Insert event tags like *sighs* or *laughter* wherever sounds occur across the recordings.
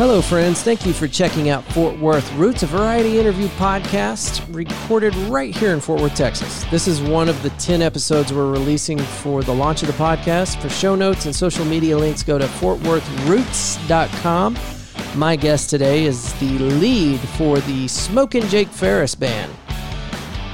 Hello, friends. Thank you for checking out Fort Worth Roots, a variety interview podcast recorded right here in Fort Worth, Texas. This is one of the 10 episodes we're releasing for the launch of the podcast. For show notes and social media links, go to fortworthroots.com. My guest today is the lead for the Smokin' Jake Ferris band.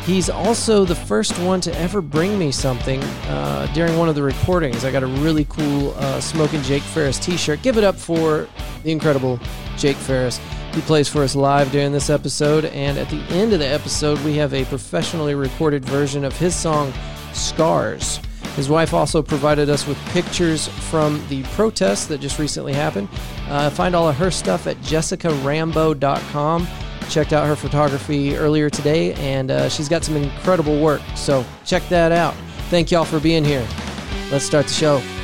He's also the first one to ever bring me something uh, during one of the recordings. I got a really cool uh, Smokin' Jake Ferris t shirt. Give it up for the incredible Jake Ferris. He plays for us live during this episode, and at the end of the episode, we have a professionally recorded version of his song Scars. His wife also provided us with pictures from the protest that just recently happened. Uh, find all of her stuff at jessicarambo.com. Checked out her photography earlier today, and uh, she's got some incredible work. So check that out. Thank y'all for being here. Let's start the show.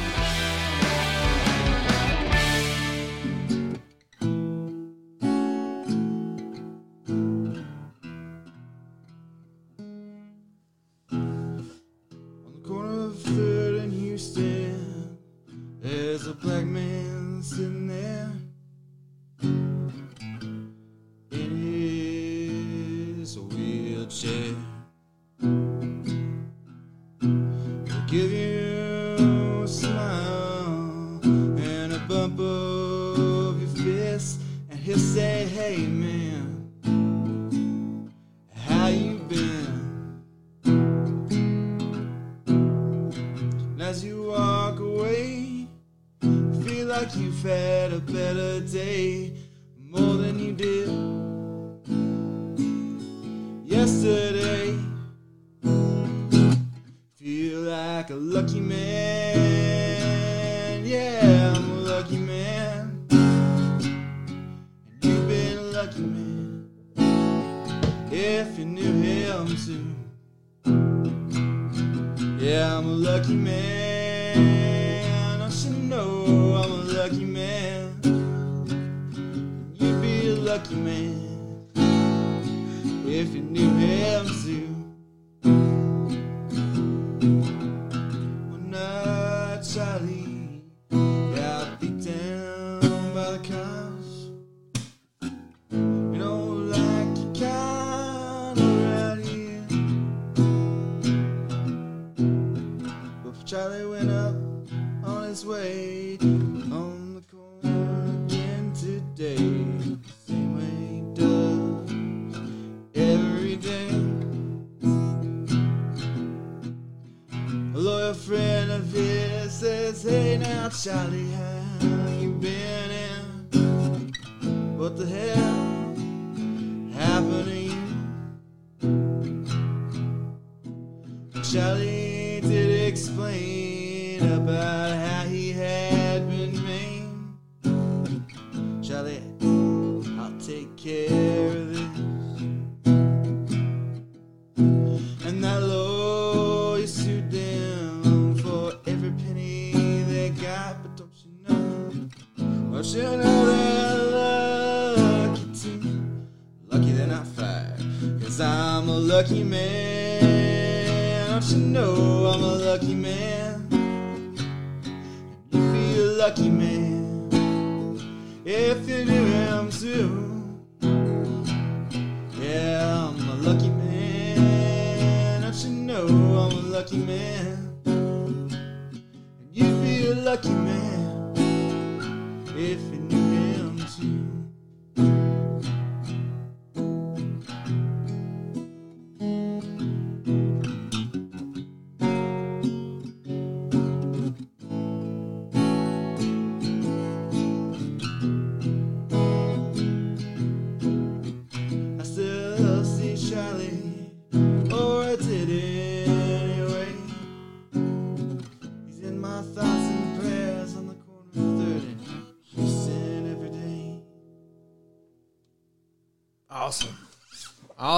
Hey lucky man? And you'd be a lucky man if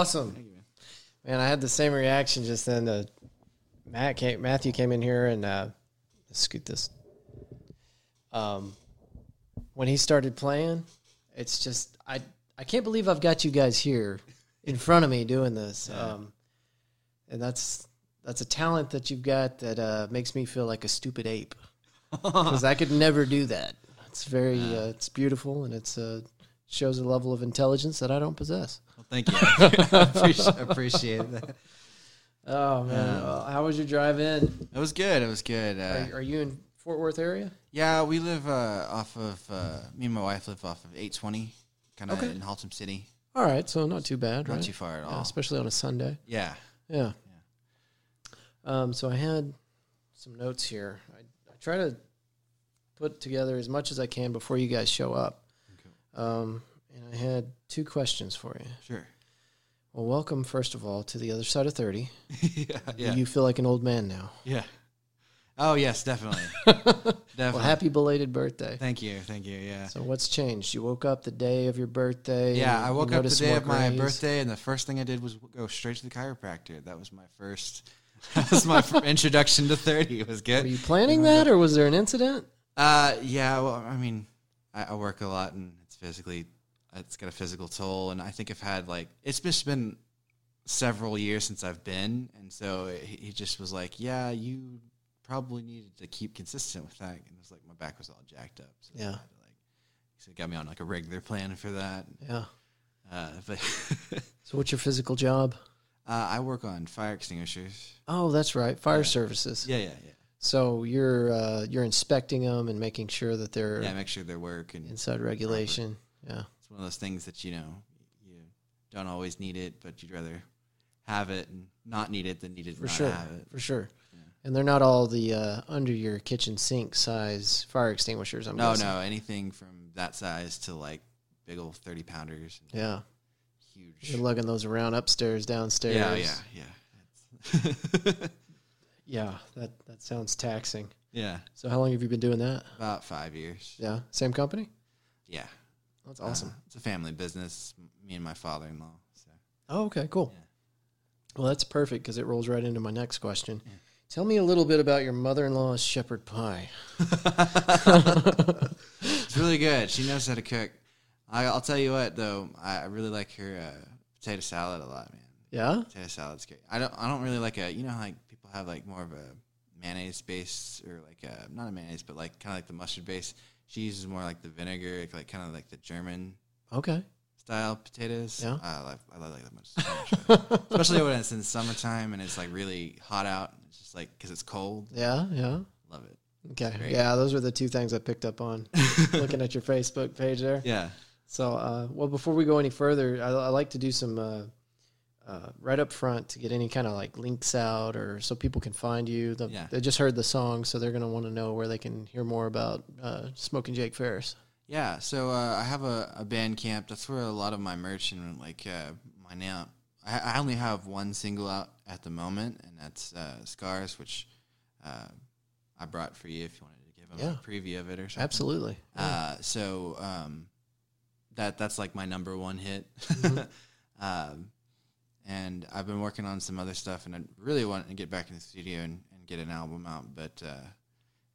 Awesome. Man, I had the same reaction just then. To Matt came, Matthew came in here and uh, let's scoot this. Um, when he started playing, it's just I I can't believe I've got you guys here in front of me doing this. Um, and that's that's a talent that you've got that uh, makes me feel like a stupid ape *laughs* because I could never do that. It's very, uh, it's beautiful, and it's uh, shows a level of intelligence that I don't possess. Well, thank you. *laughs* I appreciate, appreciate that. Oh man, Um, Uh, how was your drive in? It was good. It was good. Uh, Are, are you in Fort Worth area? yeah, we live uh, off of. Uh, me and my wife live off of 820, kind of Okay. in Haltom City. All right, so not too bad, Not right? too far at Yeah, all. especially on a Sunday. Yeah. Yeah. Um, so I had some notes here. I, I try to put together as much as I can before you guys show up. Um, and I had two questions for you. Sure. Well, welcome first of all to the other side of thirty. *laughs* yeah. Yeah. You feel like an old man now. yeah. Oh yes, definitely. *laughs* definitely. Well, happy belated birthday. Thank you. Thank you. Yeah. So what's changed? You woke up the day of your birthday. Yeah, I woke up the day of my birthday, and the first thing I did was go straight to the chiropractor. That was my first. *laughs* That was my introduction to thirty. It was good. Were you planning that, or was there an incident? Uh, yeah. Well, I mean, I, I work a lot, and it's physically, it's got a physical toll, and I think I've had like it's just been several years since I've been, and so he, just was like, "Yeah, you probably needed to keep consistent with that." And it was like my back was all jacked up. So Yeah. to, like, so he got me on like a regular plan for that. Yeah. Uh, but *laughs* So what's your physical job? uh, I work on fire extinguishers. Oh, that's right, fire Yeah. services. Yeah, yeah, yeah. So you're uh, you're inspecting them and making sure that they're Yeah, make sure they work, and inside regulation. Yeah. It's one of those things that you know you don't always need it, but you'd rather have it and not need it than need it and For not sure. have it. For sure. Yeah. And they're not all the uh, under your kitchen sink size fire extinguishers. I'm No, guessing. no, anything from that size to like big old thirty pounders, Yeah. huge. You're lugging those around upstairs, downstairs. Yeah, yeah, yeah. *laughs* Yeah, that that sounds taxing. yeah, So how long have you been doing that? about five years. Yeah, same company. Yeah, That's Uh, awesome. it's a family business. Me and my father-in-law. So Oh, okay, cool. Yeah. Well, that's perfect because it rolls right into my next question. Yeah. Tell me a little bit about your mother-in-law's shepherd pie. *laughs* *laughs* it's really good. She knows how to cook. I, I'll tell you what, though, I, I really like her uh, potato salad a lot, man. Yeah. Potato salad's great. I don't. I don't really like a. You know, like people have like more of a mayonnaise base or like a, not a mayonnaise, but like kind of like the mustard base. She uses more like the vinegar, like kind of like the German Okay. style potatoes. Yeah. I love. I love like that much, so much better. *laughs* especially when it's in summertime and it's like really hot out. It's just like because it's cold. Yeah. Yeah. Love it. Okay. Great. Yeah, those were the two things I picked up on *laughs* looking at your Facebook page there. Yeah. So, uh, well, before we go any further, I, I like to do some uh, uh, right up front to get any kind of like links out or so people can find you. The, Yeah. They just heard the song, so they're going to want to know where they can hear more about uh, Smoking Jake Ferris. Yeah, so uh, I have a, a Bandcamp. That's where a lot of my merch and like uh, my now. I, I only have one single out at the moment, and that's uh, "Scars," which uh, I brought for you if you wanted to give them Yeah. a preview of it or something. Absolutely. Uh, so um, that that's like my number one hit. Mhm. *laughs* um, and I've been working on some other stuff, and I really want to get back in the studio and, and get an album out, but uh,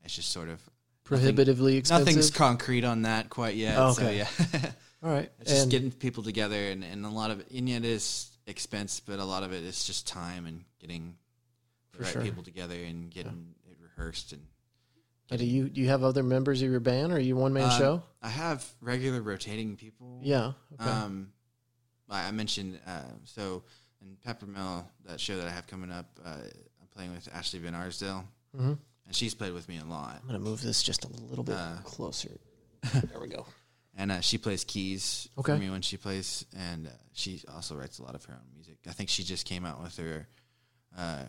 it's just sort of Prohibitively expensive. Nothing's concrete on that quite yet. Oh, So okay. yeah, *laughs* All right. it's just getting people together, and, and a lot of it, and it is expense, but a lot of it is just time and getting the right sure. people together and getting it rehearsed. And Uh, do you do you have other members of your band, or are you one man Um, show? I have regular rotating people. Yeah. Okay. Um, I I mentioned uh, so in Peppermill, that show that I have coming up, uh, I'm playing with Ashley Van Arsdale, hmm and she's played with me a lot. I'm gonna move this just a little bit Uh, closer. *laughs* there we go. and uh, she plays keys Okay. for me when she plays, and uh, she also writes a lot of her own music. I think she just came out with her uh,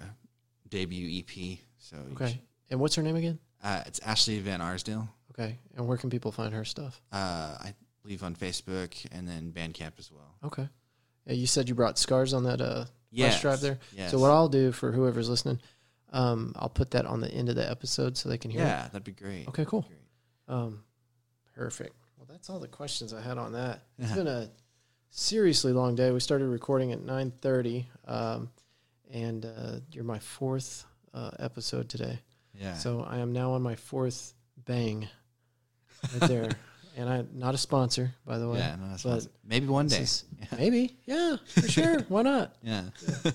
debut EP. So Okay. should- And what's her name again? uh, it's Ashley Van Arsdale. Okay. And where can people find her stuff? Uh, I believe on Facebook and then Bandcamp as well. Okay. Yeah, you said you brought scars on that uh, flash drive there. Yes. So what I'll do for whoever's listening, um, I'll put that on the end of the episode so they can hear yeah, that'd be great. Okay, cool. Great. Um, perfect. Well, that's all the questions I had on that. *laughs* It's been a seriously long day. We started recording at nine thirty, um, and uh, you're my fourth uh, episode today. Yeah. So I am now on my fourth bang *laughs* right there, and I'm not a sponsor, by the way. yeah, no, that's but maybe one day. is- *laughs* maybe, yeah, for sure. Why not? *laughs* yeah. *laughs*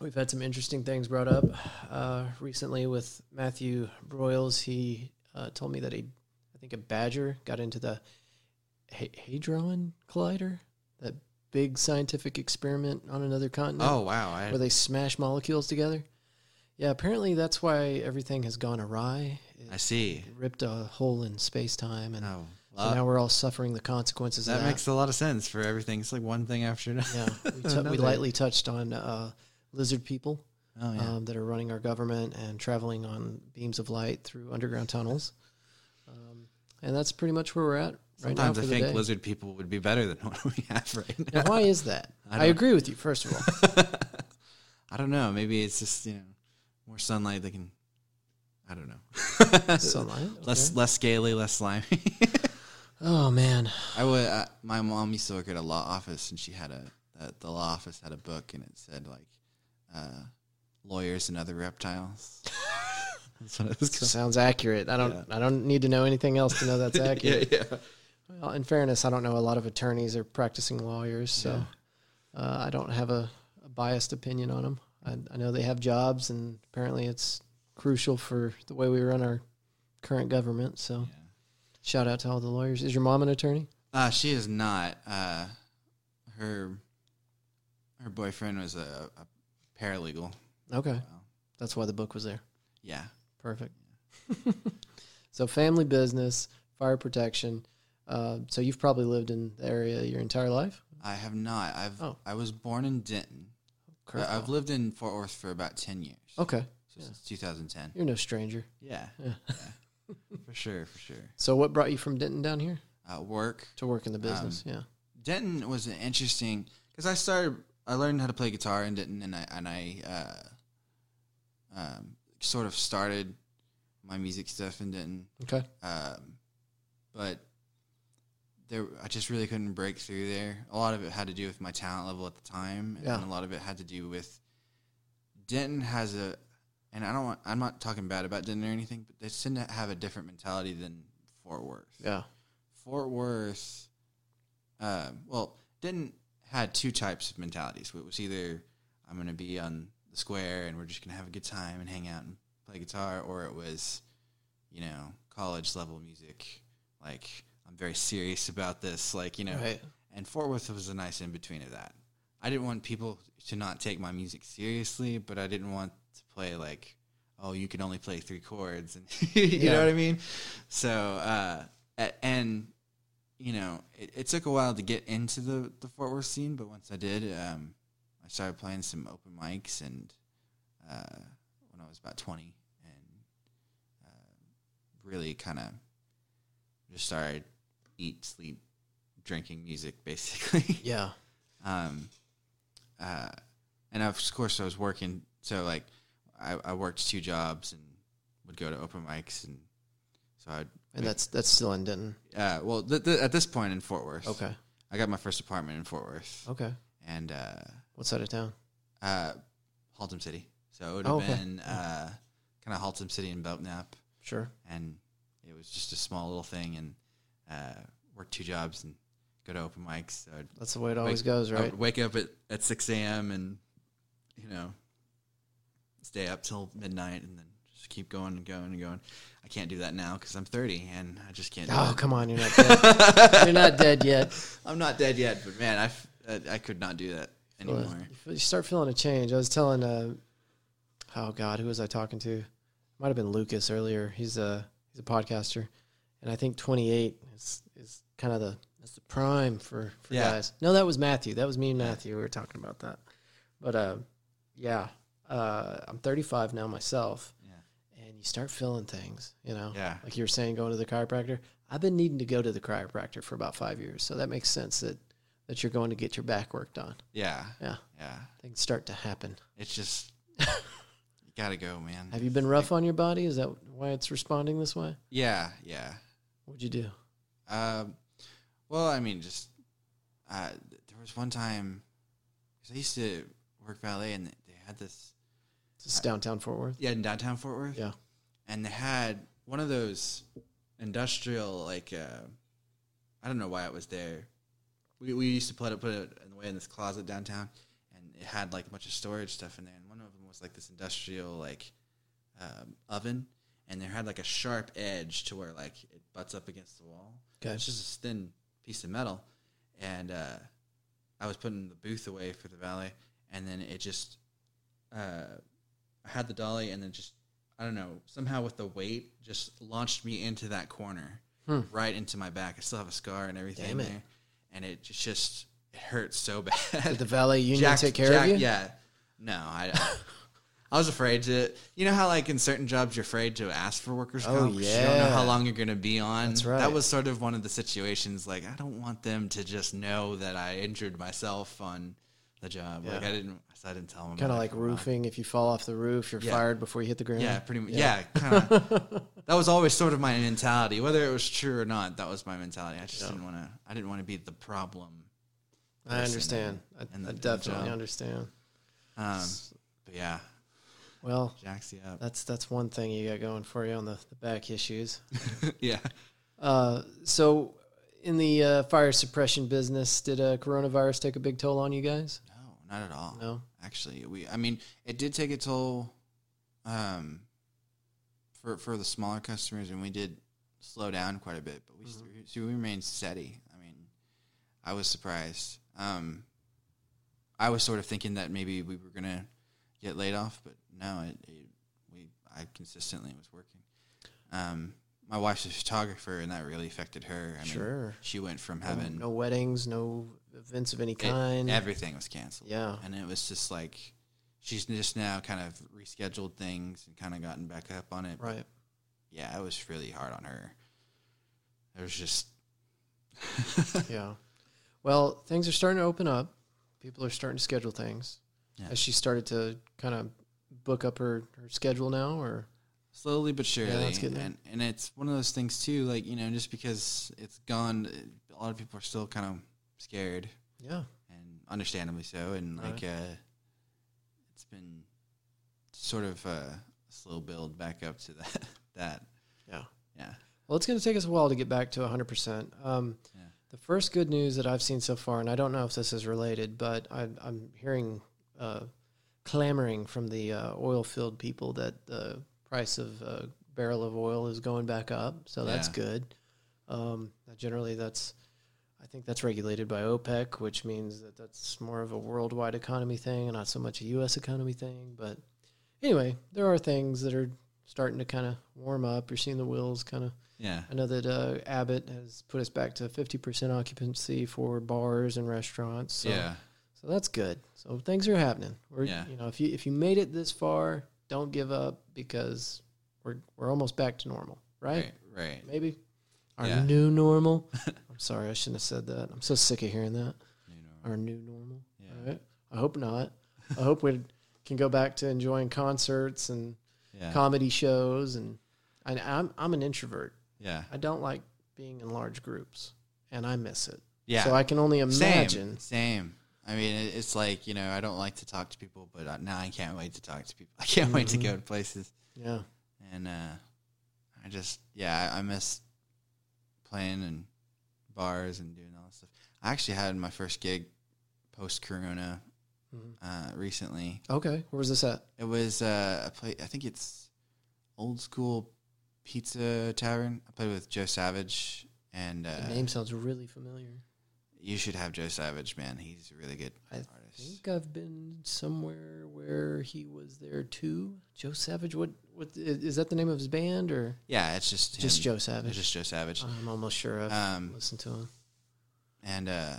We've had some interesting things brought up uh, recently with Matthew Broyles. He uh, told me that he, I think a badger got into the Ha- Hadron Collider, that big scientific experiment on another continent Oh wow! I, where they smash molecules together. Yeah, apparently that's why everything has gone awry. I see. ripped a hole in space time, and Oh, so now we're all suffering the consequences that of that. makes a lot of sense for everything. It's like one thing after another. yeah, we, *laughs* t- we lightly touched on uh, lizard people Oh yeah. um, that are running our government and traveling on beams of light through underground tunnels. Um, and that's pretty much where we're at right Sometimes I think day. lizard people would be better than *laughs* what we have right now, now. why is that? *laughs* I I, agree with you. First of all, I don't know. Maybe it's just you know more sunlight. They can. I don't know. *laughs* sunlight. Less okay. less scaly, less slimy. *laughs* Oh man, I would. Uh, my mom used to work at a law office, and she had a the, the law office had a book, and it said like uh, lawyers and other reptiles. *laughs* That's what it was sounds accurate. I don't. Yeah. I don't need to know anything else to know that's accurate. yeah, yeah. Well, in fairness, I don't know a lot of attorneys or practicing lawyers, so uh, I don't have a, a biased opinion on them. I, I know they have jobs, and apparently it's crucial for the way we run our current government. So, shout out to all the lawyers. Is your mom an attorney? Uh, she is not. Uh, her her boyfriend was a, a paralegal. Okay, Well, that's why the book was there. yeah. Perfect. *laughs* so, family business, fire protection. Uh, so, you've probably lived in the area your entire life. I have not. I've Oh. I was born in Denton. I've lived in Fort Worth for about ten years. Okay, So since 2010. you're no stranger. Yeah. Yeah. yeah. for sure. For sure. So, what brought you from Denton down here Uh, work. to work in the business? yeah. Denton was an interesting because I started. I learned how to play guitar in Denton, and I and I uh, um, sort of started my music stuff in Denton. Okay. Um, but there, I just really couldn't break through there. A lot of it had to do with my talent level at the time, and Yeah. a lot of it had to do with Denton has a, and I don't want. I'm not talking bad about Denton or anything, but they tend to have a different mentality than Fort Worth. Yeah. Fort Worth, uh, well, Denton had two types of mentalities. It was either I'm going to be on the square and we're just going to have a good time and hang out and play guitar, or it was, you know, college level music. Like I'm very serious about this. Like you know, Right. and Fort Worth was a nice in between of that. I didn't want people to not take my music seriously, but I didn't want to play like, oh, you can only play three chords, and *laughs* *laughs* you Yeah. know what I mean. So, uh, and you know, it, it took a while to get into the the Fort Worth scene, but once I did, um, I started playing some open mics, and uh, when I was about twenty, and uh, really kind of just started eat, sleep, drinking music, *laughs* basically. Yeah. um, uh, and of course I was working. So like, I, I worked two jobs and would go to open mics, and so I'd. And that's that's still in Denton. Uh, well, th- th- at this point in Fort Worth, Okay. I got my first apartment in Fort Worth, Okay. and uh, What side of town? uh, Haltom City. So it would have Oh, okay. been uh, kind of Haltom City and Belknap, Sure. and it was just a small little thing, and uh, worked two jobs and go to open mics. So That's the way it always Wake- goes, I right? would wake up at, at 6 a.m. and, you know, stay up till midnight and then just keep going and going and going. I can't do that now because I'm 30 and I just can't do Oh, come on, you're not dead. you're not dead yet. *laughs* I'm not dead yet, but man, I, f- I, I could not do that Well, anymore. You start feeling a change. I was telling, uh, oh God, who was I talking to? Might have been Lucas earlier. He's a he's a podcaster, and I think 28 is is kind of the that's the prime for for Yeah. guys. No, that was Matthew. That was me and Matthew. We were talking about that. But uh, yeah, uh, I'm 35 now myself, Yeah. and you start feeling things. You know, Yeah. like you were saying, going to the chiropractor. I've been needing to go to the chiropractor for about five years, so that makes sense that that you're going to get your back worked on. Yeah. Yeah, Yeah. things start to happen. It's just, *laughs* you gotta go, man. Have you been rough on your body? Is that why it's responding this way? Yeah. Yeah. What'd you do? Um, well, I mean, just uh, there was one time because I used to work valet, and they had this Is this downtown Fort Worth? yeah in downtown Fort Worth. Yeah. and they had one of those industrial like uh, I don't know why it was there. We we used to put it put it away in this closet downtown, and it had like a bunch of storage stuff in there. And one of them was like this industrial like um, oven, and there had like a sharp edge to where like it butts up against the wall. Okay. It's just a thin piece of metal, and uh, I was putting the booth away for the valet, and then it just uh, I had the dolly, and then just I don't know somehow with the weight just launched me into that corner, Hmm. right into my back. I still have a scar and everything there, and it just, just it hurts so *laughs* bad. Did the valet union Jack- take care Jack- of you? Yeah. No, I. I was afraid to. You know how like in certain jobs you're afraid to ask for workers' Oh, yeah, You don't know how long you're going to be on. That's right. That was sort of one of the situations. Like I don't want them to just know that I injured myself on the job. Like I didn't. So I didn't tell him. Kind of like for a roofing. If you fall off the roof, you're Yeah. fired before you hit the ground. Yeah, pretty much. Yeah, kind of. *laughs* that was always sort of my mentality, whether it was true or not. That was my mentality. I just Yeah. didn't want to. I didn't want to be the problem. I person understand. I, in the- I in the definitely understand. Um, but yeah, Well, jacks you up. that's that's one thing you got going for you on the, the back issues. *laughs* yeah. Uh, so, in the uh, fire suppression business, did uh, coronavirus take a big toll on you guys? No, not at all. No. actually, we. I mean, it did take a toll, um, for for the smaller customers, and we did slow down quite a bit, but we Mm-hmm. so we remained steady. I mean, I was surprised. Um, I was sort of thinking that maybe we were gonna get laid off, but no, it, it we I consistently was working. Um, my wife's a photographer, and that really affected her. I mean, Sure. she went from No, having no weddings, no events of any it- kind. everything was canceled. Yeah. and it was just like she's just now kind of rescheduled things and kind of gotten back up on it. But right. yeah, it was really hard on her. It was just *laughs* yeah. Well, things are starting to open up. People are starting to schedule things. Yeah. Has she started to kind of book up her, her schedule now, or slowly but surely. getting there. and and it's one of those things too. Like you know, just because it's gone, a lot of people are still kind of scared, yeah, and understandably so. And like Right. uh, it's been sort of a slow build back up to *laughs* that. that yeah. yeah. Well, it's going to take us a while to get back to 100%. Um, Yeah. The first good news that I've seen so far, and I don't know if this is related, but I, I'm hearing uh, clamoring from the uh, oil field people that the price of a barrel of oil is going back up. So that's good. Um, generally, that's I think that's regulated by OPEC, which means that that's more of a worldwide economy thing and not so much a U.S. economy thing. But anyway, there are things that are starting to kind of warm up. You're seeing the wheels kind of Yeah. I know that uh, Abbott has put us back to 50% occupancy for bars and restaurants. So, yeah. so that's good. So things are happening. We're, Yeah. you know, if you if you made it this far, don't give up because we're we're almost back to normal, right? Right. Right. Maybe our Yeah. new normal. *laughs* I'm sorry, I shouldn't have said that. I'm so sick of hearing that. Know, Our new normal. Yeah. Right. I hope not. I hope we can go back to enjoying concerts and yeah. comedy shows and I, I'm I'm an introvert. yeah. I don't like being in large groups, and I miss it. Yeah. So I can only imagine. Same. Same. I mean, it's like you know, I don't like to talk to people, but now I can't wait to talk to people. *laughs* I can't wait to Mhm. go to places, Yeah. and uh, I just yeah, I, I miss playing in bars and doing all that stuff. I actually had my first gig post Corona Mhm. uh, recently. Okay. Where was this at? It was uh, a play. I think it's old school pizza tavern. I played with Joe Savage, and uh, The name sounds really familiar. You should have Joe Savage, man. He's a really good I artist. I think I've been somewhere where he was there too. Joe Savage. What? What is that? The name of his band or Yeah, it's just just him. Joe It's Savage? just Joe Savage. I'm almost sure I've Um, listened to him. and uh,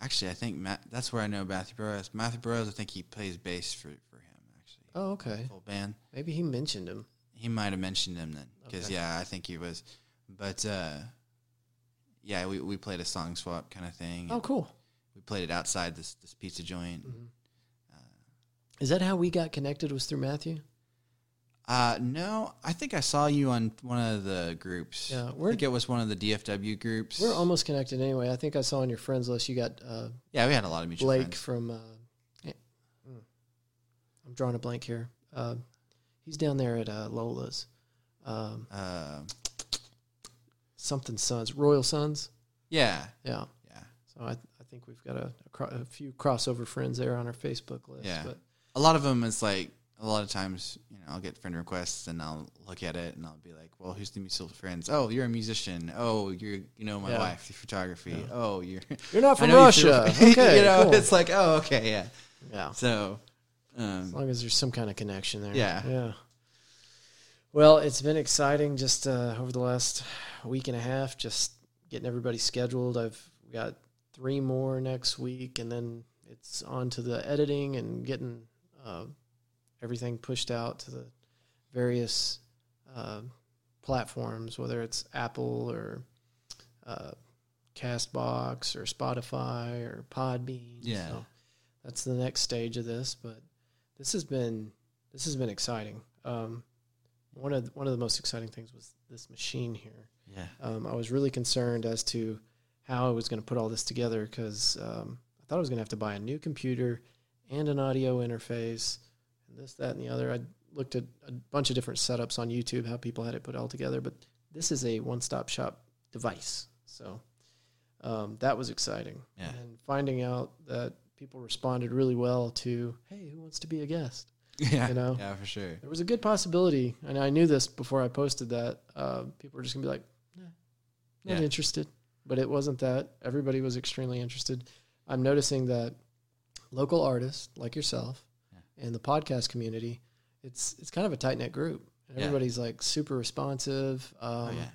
actually, I think Matt, that's where I know Matthew Burrows. Matthew Burrows, I think he plays bass for, for him, actually. Oh, okay. Full band. Maybe he mentioned him. He might have mentioned him then. Because, Okay. yeah, I think he was. But, uh, yeah, we, we played a song swap kind of thing. Oh, cool. We played it outside this, this pizza joint. Mhm. Is that how we got connected? Was through Matthew? Uh, no, I think I saw you on one of the groups. Yeah, I think it was one of the DFW groups. We're almost connected anyway. I think I saw on your friends list you got uh, Yeah, we had a lot of mutual Blake friends. from. Uh, eh, mm, I'm drawing a blank here. Uh, he's down there at uh, Lola's. Um, Uh, something Sons, Royal Sons. yeah, Yeah. yeah. So I, I think we've got a, a, cro- a few crossover friends there on our Facebook list. Yeah. But a lot of them is like a lot of times, you know, I'll get friend requests and I'll look at it and I'll be like, "Well, who's the mutual friends? Oh, you're a musician. Oh, you're you know my Yeah. wife, photography. Oh, you're *laughs* You're not from know you Russia. *laughs* okay, you know, cool. it's like, oh, okay, yeah. yeah. So, As um, long as there's some kind of connection there. Yeah. Yeah. Well, it's been exciting just uh, over the last week and a half, just getting everybody scheduled. I've got three more next week, and then it's on to the editing and getting uh, everything pushed out to the various uh, platforms, whether it's Apple or uh, Castbox or Spotify or Podbean. Yeah. So that's the next stage of this, but this has been this has been exciting. Um, one of the, one of the most exciting things was this machine here. yeah, Um, I was really concerned as to how I was going to put all this together because um, I thought I was going to have to buy a new computer and an audio interface and this, that, and the other. I looked at a bunch of different setups on YouTube, how people had it put all together, but this is a one-stop shop device. So um, that was exciting. Yeah. And finding out that people responded really well to, hey, who wants to be a guest? *laughs* yeah, You know? yeah, for sure. There was a good possibility, and I knew this before I posted that. Uh, people were just gonna be like, nah, not Yeah. interested. But it wasn't that. Everybody was extremely interested. I'm noticing that local artists like yourself Yeah. and the podcast community, it's it's kind of a tight knit group. And Yeah. everybody's like super responsive. Um, oh yeah.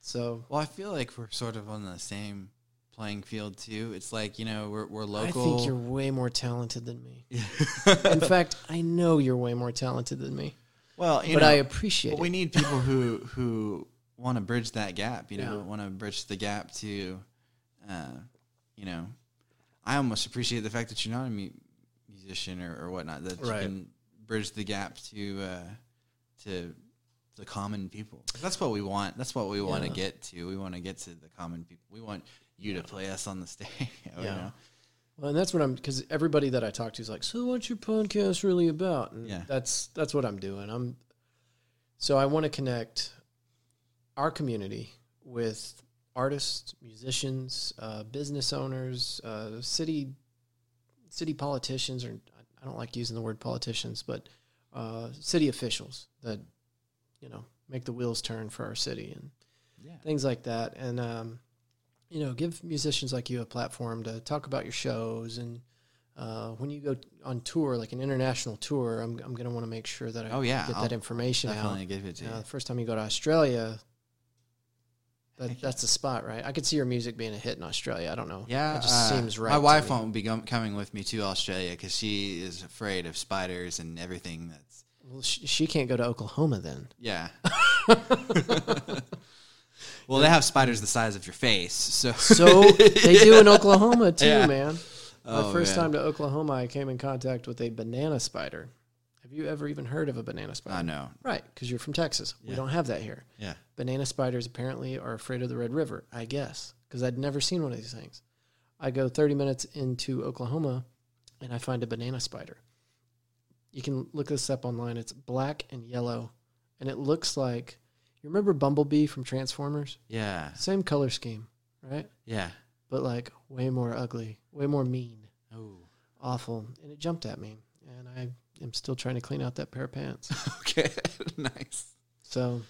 So Well, I feel like we're sort of on the same playing field too. It's like you know we're we're local. I think you're way more talented than me. In *laughs* fact, I know you're way more talented than me. well, you but know, I appreciate But it. we need people who who want to bridge that gap. You know, Yeah. want to bridge the gap to, uh, you know, I almost appreciate the fact that you're not a mu- musician or, or whatnot. That Right. you can bridge the gap to uh, to the common people. That's what we want. That's what we want to get to. We want to get to the common people. We want you to play us on the *laughs* stage. you Yeah. know? Well, and that's what I'm because everybody that I talk to is like, "So, what's your podcast really about?" And Yeah. that's that's what I'm doing. I'm so I want to connect our community with artists, musicians, uh, business owners, uh, city city politicians, or I don't like using the word politicians, but uh, city officials that you know make the wheels turn for our city and Yeah. things like that, and um, you know, give musicians like you a platform to talk about your shows and. Uh, when you go on tour, like an international tour, I'm, I'm going to want to make sure that I Oh, yeah. get I'll that information out. Definitely give it to You know, you. the first time you go to Australia, that that's the spot, right? I could see your music being a hit in Australia. I don't know. Yeah, it just uh, seems right. My wife won't be coming with me to Australia because she is afraid of spiders and everything. That's Well, she, she can't go to Oklahoma then. yeah. *laughs* *laughs* well, they have spiders the size of your face, so So they do in *laughs* Oklahoma too, Yeah. man. Oh, the first man. time to Oklahoma, I came in contact with a banana spider. Have you ever even heard of a banana spider? I know. Right, because you're from Texas. We don't have that here. Yeah, banana spiders apparently are afraid of the Red River, I guess, because I'd never seen one of these things. I go 30 minutes into Oklahoma and I find a banana spider. You can look this up online. It's black and yellow, and it looks like you remember Bumblebee from Transformers? yeah, Same color scheme, right? yeah. But like way more ugly, way more mean, Oh, awful. And it jumped at me, and I am still trying to clean out that pair of pants. *laughs* okay, *laughs* nice. So,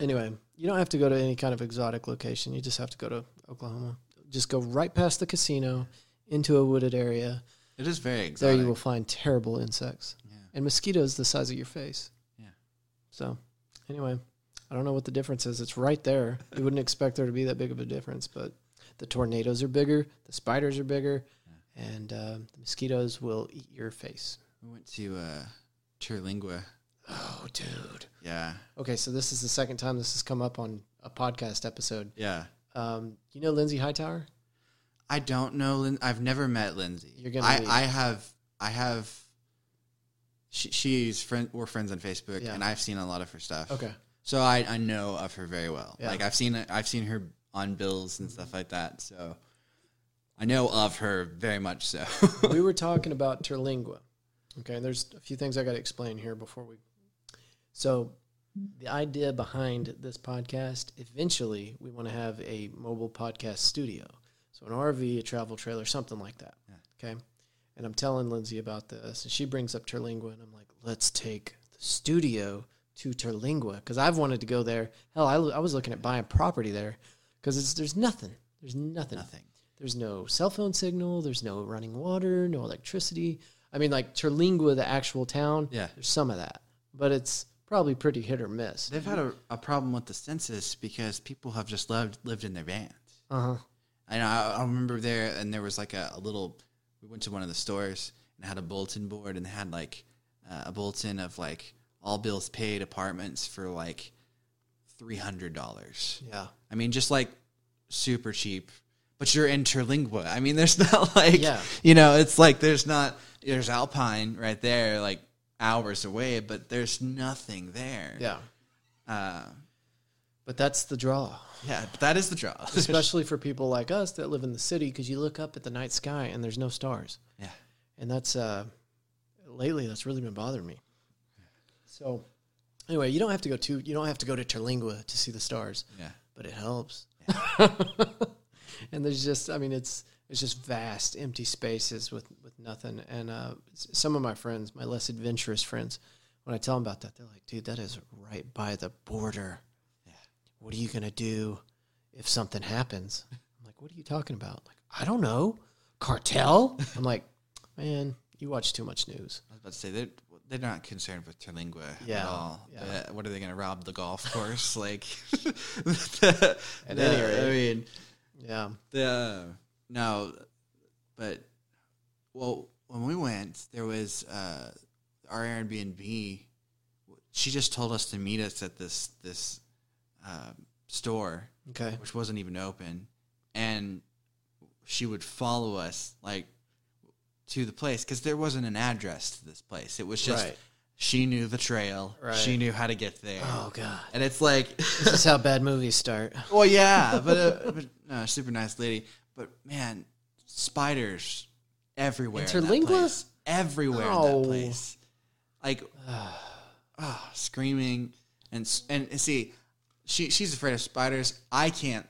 anyway, you don't have to go to any kind of exotic location. You just have to go to Oklahoma. Just go right past the casino into a wooded area. It is very There you will find terrible insects Yeah. and mosquitoes the size of your face. Yeah. So, anyway, I don't know what the difference is. It's right there. You wouldn't expect there to be that big of a difference, but the tornadoes are bigger, the spiders are bigger, and uh, the mosquitoes will eat your face. We went to uh, Terlingua. Oh, dude. Yeah, Okay, so this is the second time this has come up on a podcast episode. yeah. Um, you know Lindsay Hightower? I don't know. Lin- I've never met Lindsay. You're gonna I. I have. I have. She, she's friend. We're friends on Facebook, Yeah. and I've seen a lot of her stuff. Okay. So I, I know of her very well. Yeah. Like I've seen. I've seen her on bills and stuff like that. So I know of her very much. So *laughs* we were talking about Terlingua. Okay, and there's a few things I got to explain here before we. So, the idea behind this podcast, eventually, we want to have a mobile podcast studio. So, an RV, a travel trailer, something like that. Okay. and I'm telling Lindsay about this, and she brings up Terlingua, and I'm like, let's take the studio to Terlingua because I've wanted to go there. Hell, I, I was looking at buying property there because there's nothing. There's nothing. Nothing. There's no cell phone signal. There's no running water. No electricity. I mean, like Terlingua, the actual town. Yeah. There's some of that, but it's probably pretty hit or miss. They've had a, a problem with the census because people have just lived lived in their vans. Uh huh. I know. I, I remember there, and there was like a, a little. We went to one of the stores and had a bulletin board, and had like uh, a bulletin of like all bills paid apartments for like three hundred dollars. Yeah. I mean, just like super cheap. But you're in Terlingua. I mean, there's *laughs* not like Yeah. you know, it's like there's not there's Alpine right there, like hours away, but there's nothing there. Yeah. Uh, But that's the draw. yeah, but that is the draw. *laughs* especially for people like us that live in the city because you look up at the night sky and there's no stars yeah. and that's uh lately that's really been bothering me so anyway you don't have to go to you don't have to go to Terlingua to see the stars Yeah. but it helps. *laughs* And there's just i mean it's it's just vast empty spaces with with nothing. And uh some of my friends my less adventurous friends when i tell them about that they're like dude that is right by the border. Yeah. what are you gonna do if something happens? I'm like what are you talking about? Like i don't know. Cartel? I'm like man you watch too much news. I was about to say they're they're not concerned with Terlingua Yeah, at all. yeah. Uh, what are they going to rob the golf *laughs* course? like, *laughs* the, At the- any rate. I mean, yeah the no, but well, when we went, there was uh, our Airbnb. She just told us to meet us at this this uh, store, okay which wasn't even open, and she would follow us like to the place because there wasn't an address to this place. It was just Right. she knew the trail. Right. She knew how to get there. oh god And it's like, *laughs* this is how bad movies start *laughs* well, yeah, but, uh, but no, super nice lady. But man, spiders everywhere. in Interlingua? Everywhere in Oh. that place. Like, *sighs* ah, screaming and and and see, she she's afraid of spiders. I can't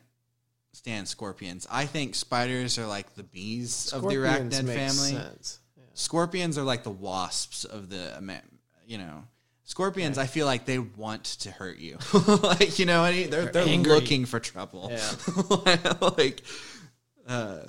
stand scorpions. I think spiders are like the bees of the arachnid family. Yeah. Scorpions are like the wasps of the, you know. Scorpions, I feel like they want to hurt you. *laughs* like, you know, what I mean? they're, they're, angry. looking for trouble. Yeah. *laughs* like, uh,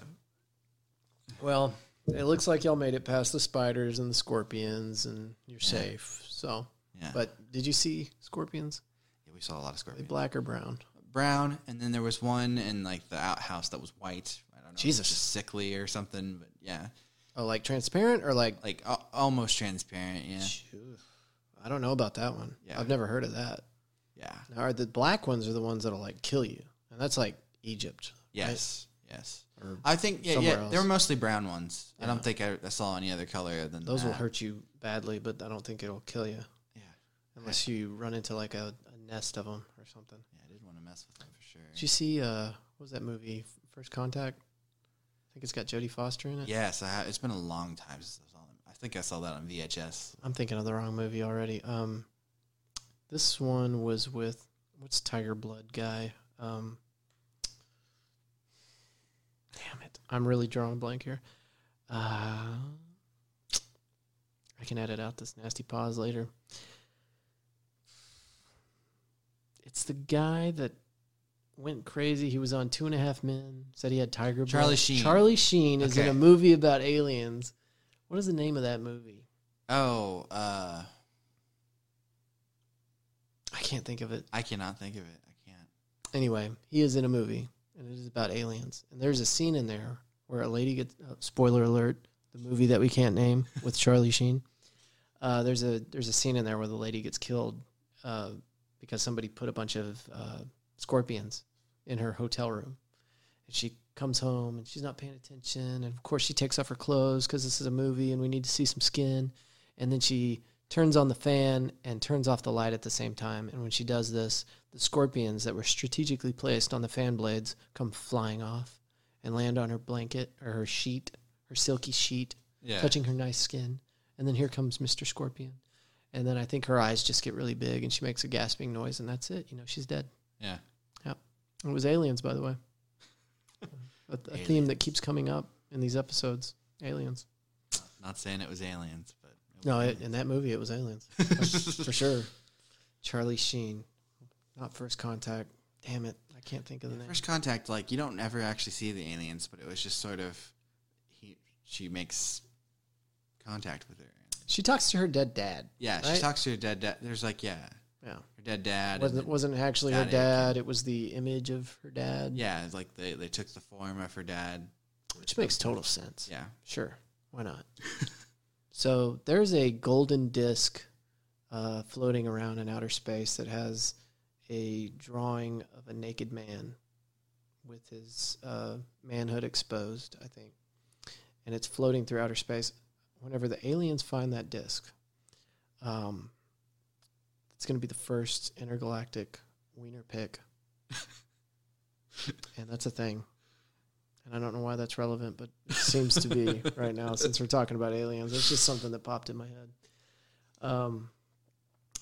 Well, it looks like y'all made it past the spiders and the scorpions, and you're safe. So, yeah. but did you see scorpions? yeah, we saw a lot of scorpions. black or brown? Brown, and then there was one in like the outhouse that was white. I don't know. Jesus. just sickly or something, but yeah, Oh, like transparent or like? like al- almost transparent. Yeah, Phew. I don't know about that one. Yeah. I've never heard of that. yeah, Now, the black ones are the ones that'll like kill you, and that's like Egypt. yes, yes. Or I think yeah, yeah. else. They were mostly brown ones. I don't think I, I saw any other color than those will hurt you badly, but I don't think it'll kill you Yeah, unless you run into like a, a nest of them or something. Mess with them for sure. Did you see? Uh, what was that movie? First Contact. I think it's got Jodie Foster in it. Yes, I ha- it's been a long time since I saw them. I think I saw that on VHS. I'm thinking of the wrong movie already. Um, this one was with what's Tiger Blood guy? Um, damn it, I'm really drawing a blank here. Uh, I can edit out this nasty pause later. It's the guy that went crazy. He was on Two and a Half Men. Said he had Tiger Blood. Charlie Sheen. Charlie Sheen is in a movie about aliens. What is the name of that movie? Oh, uh, I can't think of it. I cannot think of it. I can't. Anyway, he is in a movie, and it is about aliens. And there's a scene in there where a lady gets. Uh, spoiler alert: the movie that we can't name *laughs* with Charlie Sheen. Uh, there's a there's a scene in there where the lady gets killed uh, because somebody put a bunch of uh, scorpions in her hotel room, and she comes home and she's not paying attention, and of course she takes off her clothes because this is a movie and we need to see some skin, and then she turns on the fan and turns off the light at the same time, and when she does this, the scorpions that were strategically placed on the fan blades come flying off and land on her blanket or her sheet, her silky sheet, Yeah. touching her nice skin. And then here comes Mr. Scorpion. And then I think her eyes just get really big and she makes a gasping noise, and that's it. You know, she's dead. Yeah. Yeah. It was aliens, by the way. a, a theme that keeps coming up in these episodes aliens. Not saying it was aliens, but it No, was it, in that movie it was aliens *laughs* for sure. Charlie Sheen, not First Contact. Damn it, I can't think of the name. First contact, like you don't ever actually see the aliens, but it was just sort of he she makes contact with her. She talks to her dead dad. Yeah, she talks to her dead dad. There's like yeah, Yeah, her dead dad. wasn't then- wasn't actually her Dad dad. It was the image of her dad. yeah, it's like they they took the form of her dad. which makes total sense. Yeah, Sure, why not? *laughs* so there's a golden disc uh, floating around in outer space that has a drawing of a naked man with his uh, manhood exposed, I think, and it's floating through outer space. Whenever the aliens find that disc, um, it's going to be the first intergalactic wiener pick, *laughs* and that's a thing. And I don't know why that's relevant, but it seems to be *laughs* right now since we're talking about aliens. It's just something that popped in my head. Um,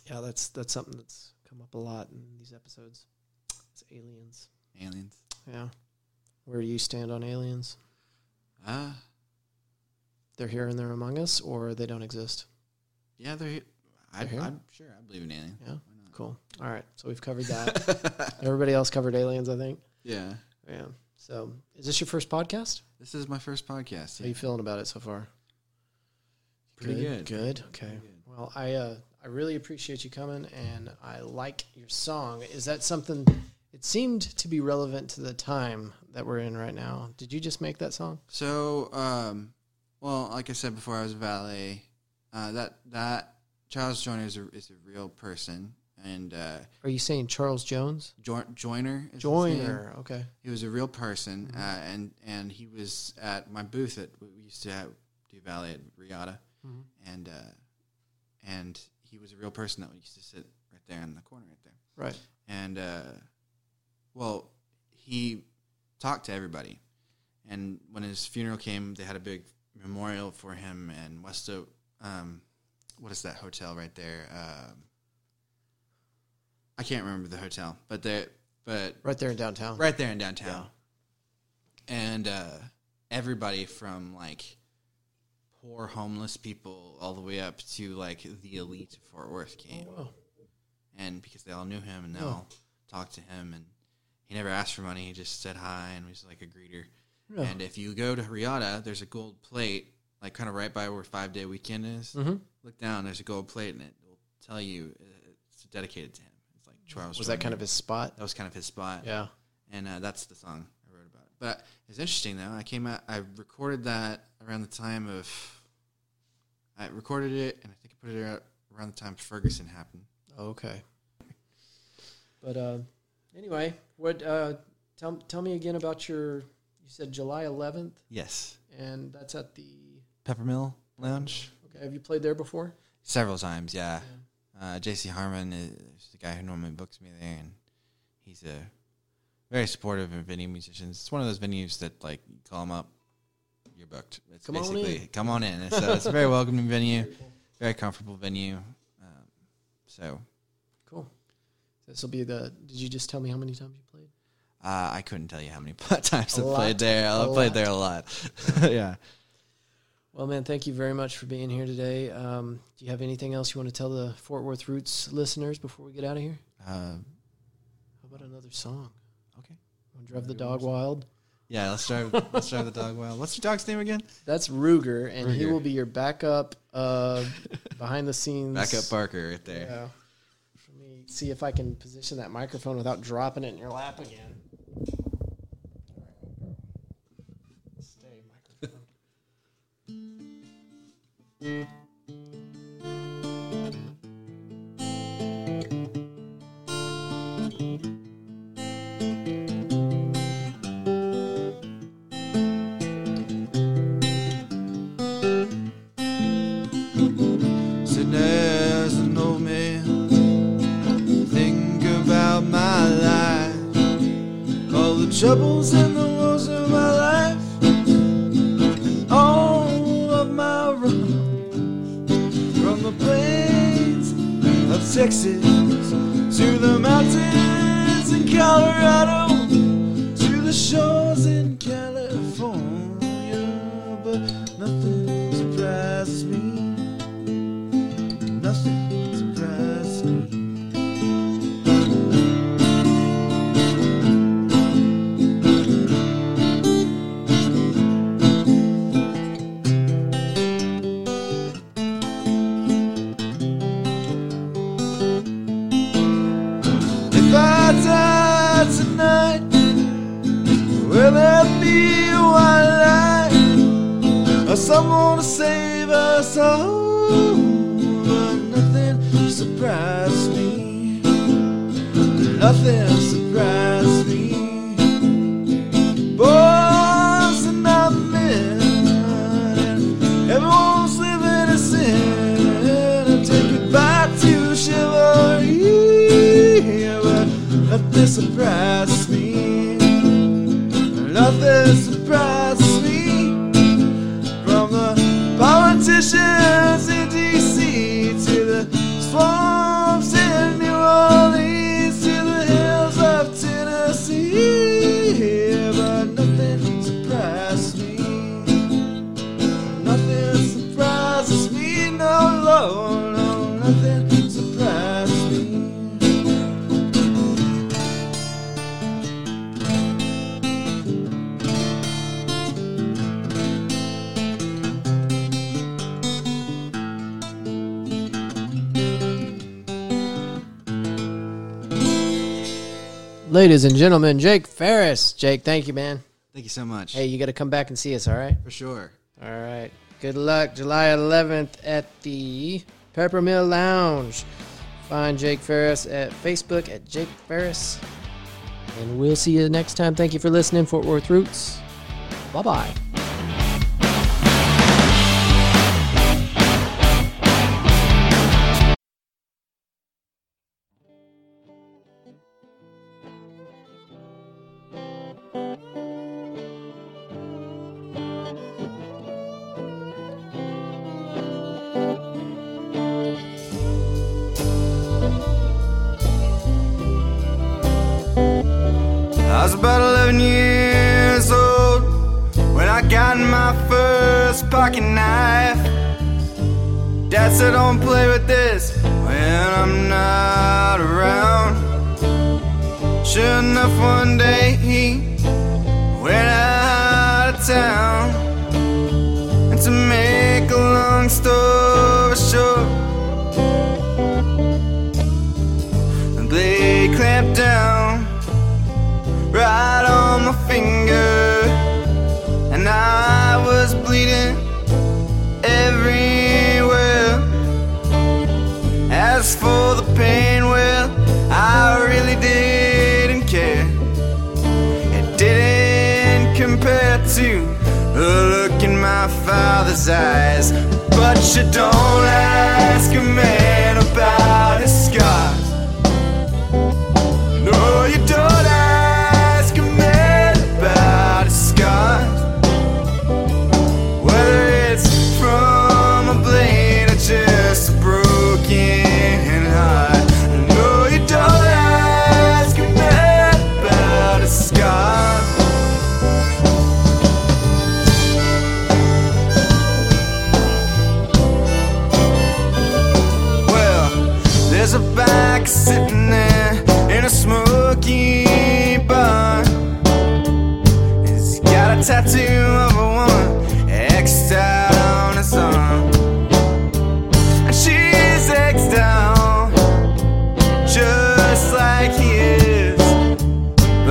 yeah, that's that's something that's come up a lot in these episodes. It's aliens. aliens. Yeah. Where do you stand on aliens? Uh They're here and they're among us, or they don't exist. yeah, they're. I? I'm sure I believe in aliens. Yeah. Cool. All right. So we've covered that. *laughs* Everybody else covered aliens, I think. yeah, Yeah. So is this your first podcast? this is my first podcast. How are you feeling about it so far? Pretty good. Good. Okay. Pretty good. Well, I uh, I really appreciate you coming, and I like your song. Is that something? It seemed to be relevant to the time that we're in right now. Did you just make that song? So, um, well, like I said before, I was a valet. Uh, that that Charles Joyner is a, is a real person, and uh, Are you saying Charles Jones? jo- Joyner. Joiner. Okay. He was a real person, Mm-hmm. uh, and and he was at my booth at we used to have, do valet at Reata, Mhm. and uh, and he was a real person that we used to sit right there in the corner right there. Right. and uh, well, he talked to everybody. And when his funeral came, they had a big memorial for him and Westo. Um, what is that hotel right there? Um, I can't remember the hotel, but they but Right there in downtown. right there in downtown. And uh, everybody from like poor homeless people all the way up to like the elite of Fort Worth came Oh, and because they all knew him and they Oh. all talked to him and he never asked for money he just said hi and was like a greeter yeah. and if you go to Reata there's a gold plate like kind of right by where five day weekend is Mhm. look down there's a gold plate and it will tell you uh, it's dedicated to him it's like Charles Was that kind of his spot? that was kind of his spot Yeah. and uh, that's the song I wrote about it. but it's interesting though I came out I recorded that around the time of I recorded it and I think I put it out around the time Ferguson happened Okay. But uh, anyway, what? Uh, tell tell me again about your. You said July 11th, yes and that's at the. Peppermill Lounge. Okay, have you played there before? Several times, yeah. Uh, JC Harmon is the guy who normally books me there, and he's a very supportive of venue musicians. It's one of those venues that, like, you call him up, you're booked. It's Come on basically in. come on in. So it's a very welcoming venue, very comfortable venue. Um, so Cool. This will be the. Did you just tell me how many times you played? uh, I couldn't tell you how many *laughs* times I played there. I played there a lot. *laughs* yeah. Well, man, thank you very much for being here today. Um, do you have anything else you want to tell the Fort Worth Roots listeners before we get out of here? Uh, How about another song? okay. Want to drive the dog wild? Yeah, let's drive. let's drive the dog wild. What's your dog's name again? That's Ruger, and he will be your backup uh, behind the scenes. Backup Barker right there. Yeah. Let me see if I can position that microphone without dropping it in your lap again. ladies and gentlemen, Jake Ferris. Jake, thank you, man. Thank you so much. Hey, you got to come back and see us, all right? For sure. All right. Good luck, July 11th at the Peppermill Lounge. Find Jake Ferris at Facebook at Jake Ferris. And we'll see you next time. Thank you for listening, Fort Worth Roots. Bye bye. down right on my finger, and I was bleeding everywhere. As for the pain, well, I really didn't care. It didn't compare to a look in my father's eyes. But you don't ask a man about.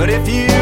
But if you